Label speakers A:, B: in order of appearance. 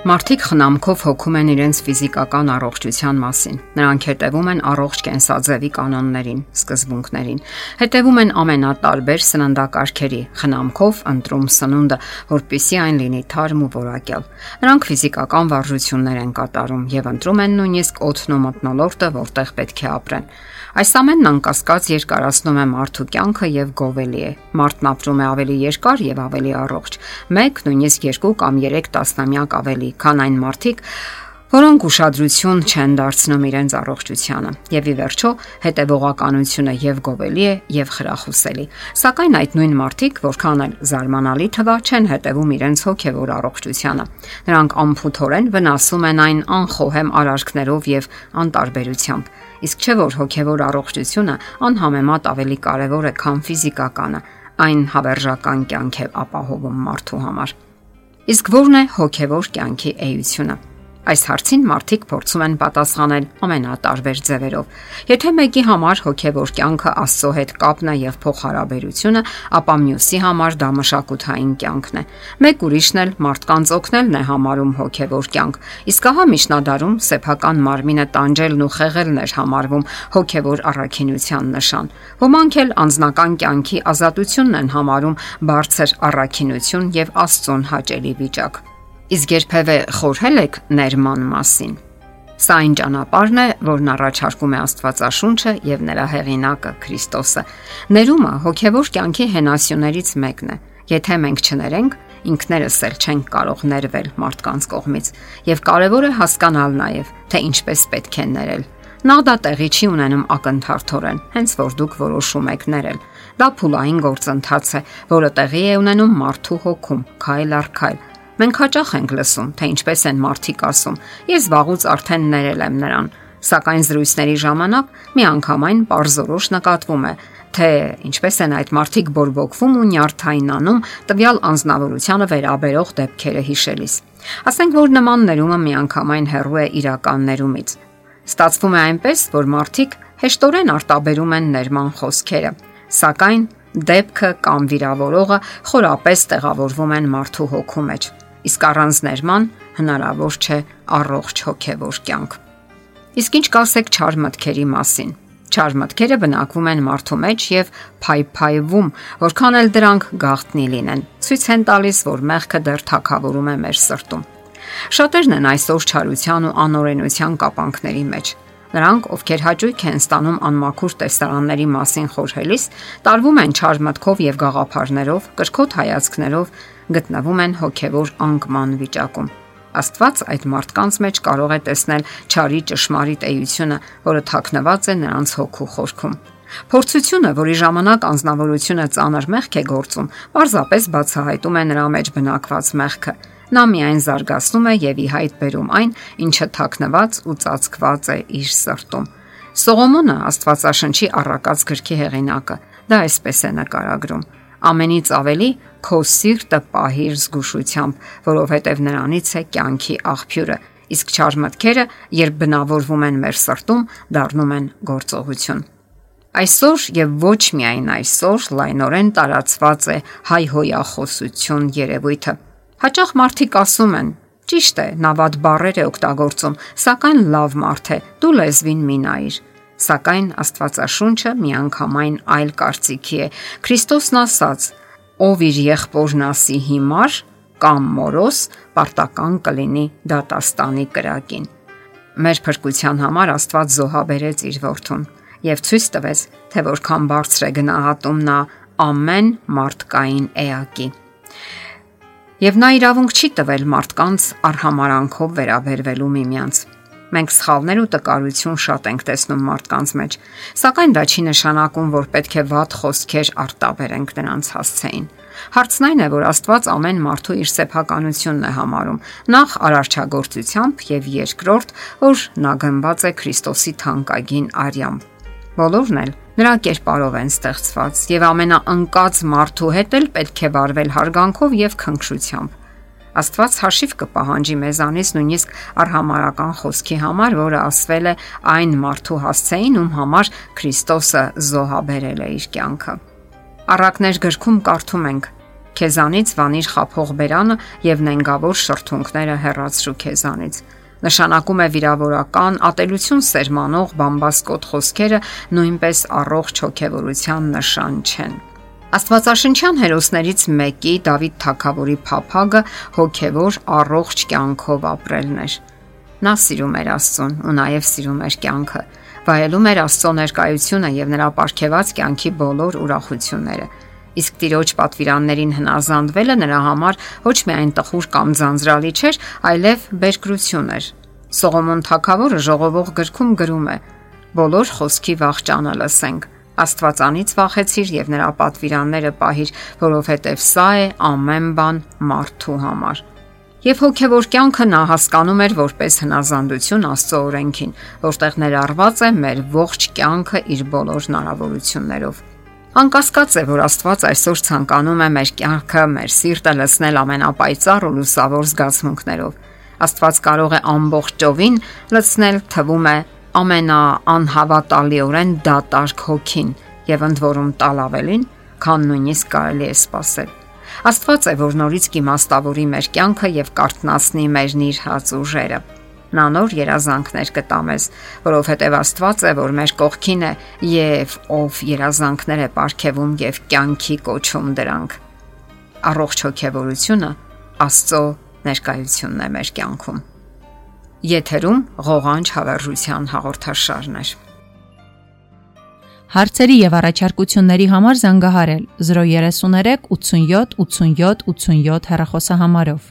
A: Մարդիկ խնամքով հոգում են իրենց ֆիզիկական առողջության մասին։ Նրանք հետևում են առողջ կենսաձևի կանոններին, սկզբունքներին։ Հետևում են ամենատարբեր սննդակարգերի, խնամքով ընտրում սնունդը, որpիսի այն լինի թարմ ու որակյալ։ Նրանք ֆիզիկական վարժություններ են կատարում եւ ընտրում են նույնիսկ օդն ու մթնոլորտը, որտեղ պետք է ապրեն։ Այս ամենն անկասկած երկարացնում է մարդու կյանքը եւ գովելի է։ Մարդն ապրում է ավելի երկար եւ ավելի առողջ։ 1, նույնիսկ 2 կամ 3 տասնամյակ ավելի քան այն մարդիկ, որոնք ուշադրություն չեն դարձնում իրենց առողջությանը։ Եվ ի վերջո, հետևողականությունը եւ գովելի է եւ խրախուսելի։ Սակայն այդ նույն մարդիկ, որքան էլ զարմանալի թվա, չեն հետևում իրենց հոգեվոր առողջությանը։ Նրանք ամփոփորեն վնասում են այն անխոհեմ արարքներով եւ անտարբերությամբ։ Իսկ չէ որ հոգեվոր առողջությունը անհամեմատ ավելի կարևոր է, քան ֆիզիկականը։ Այն հավերժական կյանք է ապահովում մարդու համար։ Իսկ ո՞րն է հոգևոր կյանքի էությունը։ Այս հարցին մարդիկ փորձում են պատասխանել ամենատարբեր ձևերով։ Եթե մեկի համար հոգևոր կյանքը Աստծո հետ կապն է եւ փոխհարաբերությունը, ապա մյուսի համար դա մշակութային կյանքն է։ Մեկ ուրիշն էլ մարդկանց օգնելն է համարում հոգևոր կյանք։ Իսկ ահա միջնադարում սեփական մարմինը տանջելն ու խեղելն էր համարվում հոգևոր առաքինության նշան։ Ոմանք էլ անznական կյանքի ազատությունն են համարում բարձր առաքինություն եւ Աստծուն հաճելի վիճակ։ Իսկ երբևէ խորհել եք ներման մասին։ Սա այն ճանապարհն է, որն առաջարկում է Աստվածաշունչը եւ նրա հեղինակը Քրիստոսը։ Ներումը հոգեվոր կյանքի հենասյուներից մեկն է։ Եթե մենք չներենք, ինքներս էլ չենք կարող ներվել մարդկանց կողմից, եւ կարեւոր է հասկանալ նաեւ, թե ինչպես պետք է ներել։ Նա դա տեղի չի ունենում ակնթարթորեն, հենց որ դուք որոշում եք ներել։ Դա փուլային գործընթաց է, որը տեղի է ունենում մարդու հոգում, քայլ առ քայլ, Մենք հաճախ ենք լսում, թե ինչպես են մարդիկ ասում։ Ես վաղուց արդեն ներել եմ նրան, սակայն զրույցների ժամանակ միանգամայն པարզորոշ նկատվում է, թե ինչպես են այդ մարդիկ բորբոքվում ու նյարդայնանում տվյալ անznավորությանը վերաբերող դեպքերը հիշելիս։ Ասենք որ նման ներումը միանգամայն հեռու է իրական ներումից։ Ստացվում է այնպես, որ մարդիկ հեշտորեն արտաբերում են ներման խոսքերը, սակայն դեպքը կամ վիրավորողը խորապես տեղավորվում են մարդու հոգու մեջ իսկ առանց ներման հնարավոր չէ առողջ հոգևոր կյանք։ Իսկ ինչ կասեք չար մտքերի մասին։ Չար մտքերը բնակվում են մարդու մեջ եւ փայփայվում, որքան էլ դրանք գաղտնի լինեն։ Ցույց են տալիս, որ մեղքը դեռ թակավորում է մեր սրտում։ Շատերն են այսօր չարության ու անօրենության կապանքների մեջ։ Նրանք, ովքեր հաճույք են ստանում անմաքուր տեսարանների մասին խորհելիս, տարվում են չար մտքով եւ գաղափարներով, կրկոտ հայացքներով, գտնվում են հոգևոր անկման վիճակում։ Աստված այդ մարդկանց մեջ կարող է տեսնել ճարի ճշմարիտ էությունը, որը թաքնված է նրանց հոգու խորքում։ Փորձությունը, որի ժամանակ անznավորությունը ծանր մեղք է գործում, պարզապես բացահայտում է նրա մեջ բնակված մեղքը։ Նա միայն զարգացնում է եւ ի հայտ բերում այն, ինչը թաքնված ու ծածկված է իր սրտում։ Սողոմոնը Աստվածաշնչի առակած գրքի հեղինակը դա այսպես է նկարագրում ամենից ավելի քո սիրտը պահիր զգուշությամբ, որովհետև նրանից է կյանքի աղբյուրը։ Իսկ չար մտքերը, երբ բնավորվում են մեր սրտում, դառնում են գործողություն։ Այսօր եւ ոչ միայն այսօր լայնորեն տարածված է հայհոյախոսություն երևույթը։ Հաճախ մարդիկ ասում են. Ճիշտ է, նա ված բարեր է օգտագործում, սակայն լավ մարդ է։ Դու լեզվին մի նայիր Սակայն Աստվածաշունչը միանգամայն այլ կարծիքի է։ Քրիստոսն ասաց. ով իր եղբորն ասի հիմար կամ մորոս, պարտական կլինի դատաստանի կրակին։ Մեր փրկության համար Աստված զոհաբերեց իր որդուն եւ ցույց տվեց, թե որքան բարձր է գնահատում նա ամեն մարդկային էակի։ Եվ նա իրավունք չի տվել մարդկանց արհամարանքով վերաբերվելու միմյանց։ Մենք սխալներ ու տկարություն շատ ենք տեսնում մարդկանց մեջ, սակայն դա չի նշանակում, որ պետք է ված խոսքեր արտաբերենք նրանց հասցեին։ Հարցն այն է, որ Աստված ամեն մարդու իր սեփականությունն է համարում։ Նախ արարչագործությամբ եւ երկրորդ, որ նա գնված է Քրիստոսի թանկագին արյամբ։ Բոլորն էլ նրա կերպարով են ստեղծված եւ ամենաընկած մարդու հետ էլ պետք է վարվել հարգանքով եւ քնքշությամբ։ Աստված հաշիվ կպահանջի մեզանից նույնիսկ արհամարական խոսքի համար, որը ասվել է այն մարդու հասցեին, ում համար Քրիստոսը զոհաբերել է իր կյանքը։ Առակներ գրքում կարդում ենք. Քեզանից վանիր խափող բերանը եւ նենգավոր շրթունքները հեռացրու քեզանից նշանակում է վիրավորական ատելություն սերմանող բամբասկոտ խոսքերը նույնպես առողջ հոգեվորության նշան չեն։ Աստվածաշնչյան հերոսներից մեկի Դավիթ Թագավորի փափագը հոգևոր առողջ կյանքով ապրելն էր։ Նա սիրում էր Աստծուն ու նաև սիրում էր կյանքը, վայելում էր Աստծո ներկայությունը եւ նրա ապարքեված կյանքի բոլոր ուրախությունները։ Իսկ տիրոջ պատվիրաններին հնազանդվելը նրա համար ոչ միայն տխուր կամ ձանձրալի չէր, այլև բերկրություն էր։ Սողոմոն Թագավորը ժողովող գրքում գրում է. Բոլոր խոսքի վախճանը լսենք Աստվածանից վախեցիր եւ նրա պատվիրանները պահիր, որովհետեւ սա է ամեն բան մարդու համար։ Եվ հոգևոր կյանքը նա հասկանում էր որպես հնազանդություն Աստծո օրենքին, որտեղ ներառված է մեր ողջ կյանքը իր բոլոր հնարավորություններով։ Անկասկած է, որ Աստված այսօր ցանկանում է մեր կյանքը, մեր սիրտը լցնել ամենապայծառ ու լուսավոր զգացմունքներով։ Աստված կարող է ամբողջովին լցնել թվում է ամենաանհավատալիորեն դատարկ հոգին եւ ընդ որում տալ ավելին, քան նույնիսկ կարելի է սпасել։ Աստված է, որ նորից կիմաստավորի մեր կյանքը եւ կարտնացնի մեր նիրհած ուժերը։ Նա նոր երազանքներ կտա մեզ, որովհետև Աստված է, որ մեր կողքին է եւ ով երազանքներ է ապարգևում եւ կյանքի կոչում դրանք։ Առողջ հոգեվորությունը Աստծո ներկայությունն է մեր կյանքում։ Եթերում ղողանջ հավերժության հաղորդաշարն է։
B: Հարցերի եւ առաջարկությունների համար զանգահարել 033 87 87 87 հեռախոսահամարով։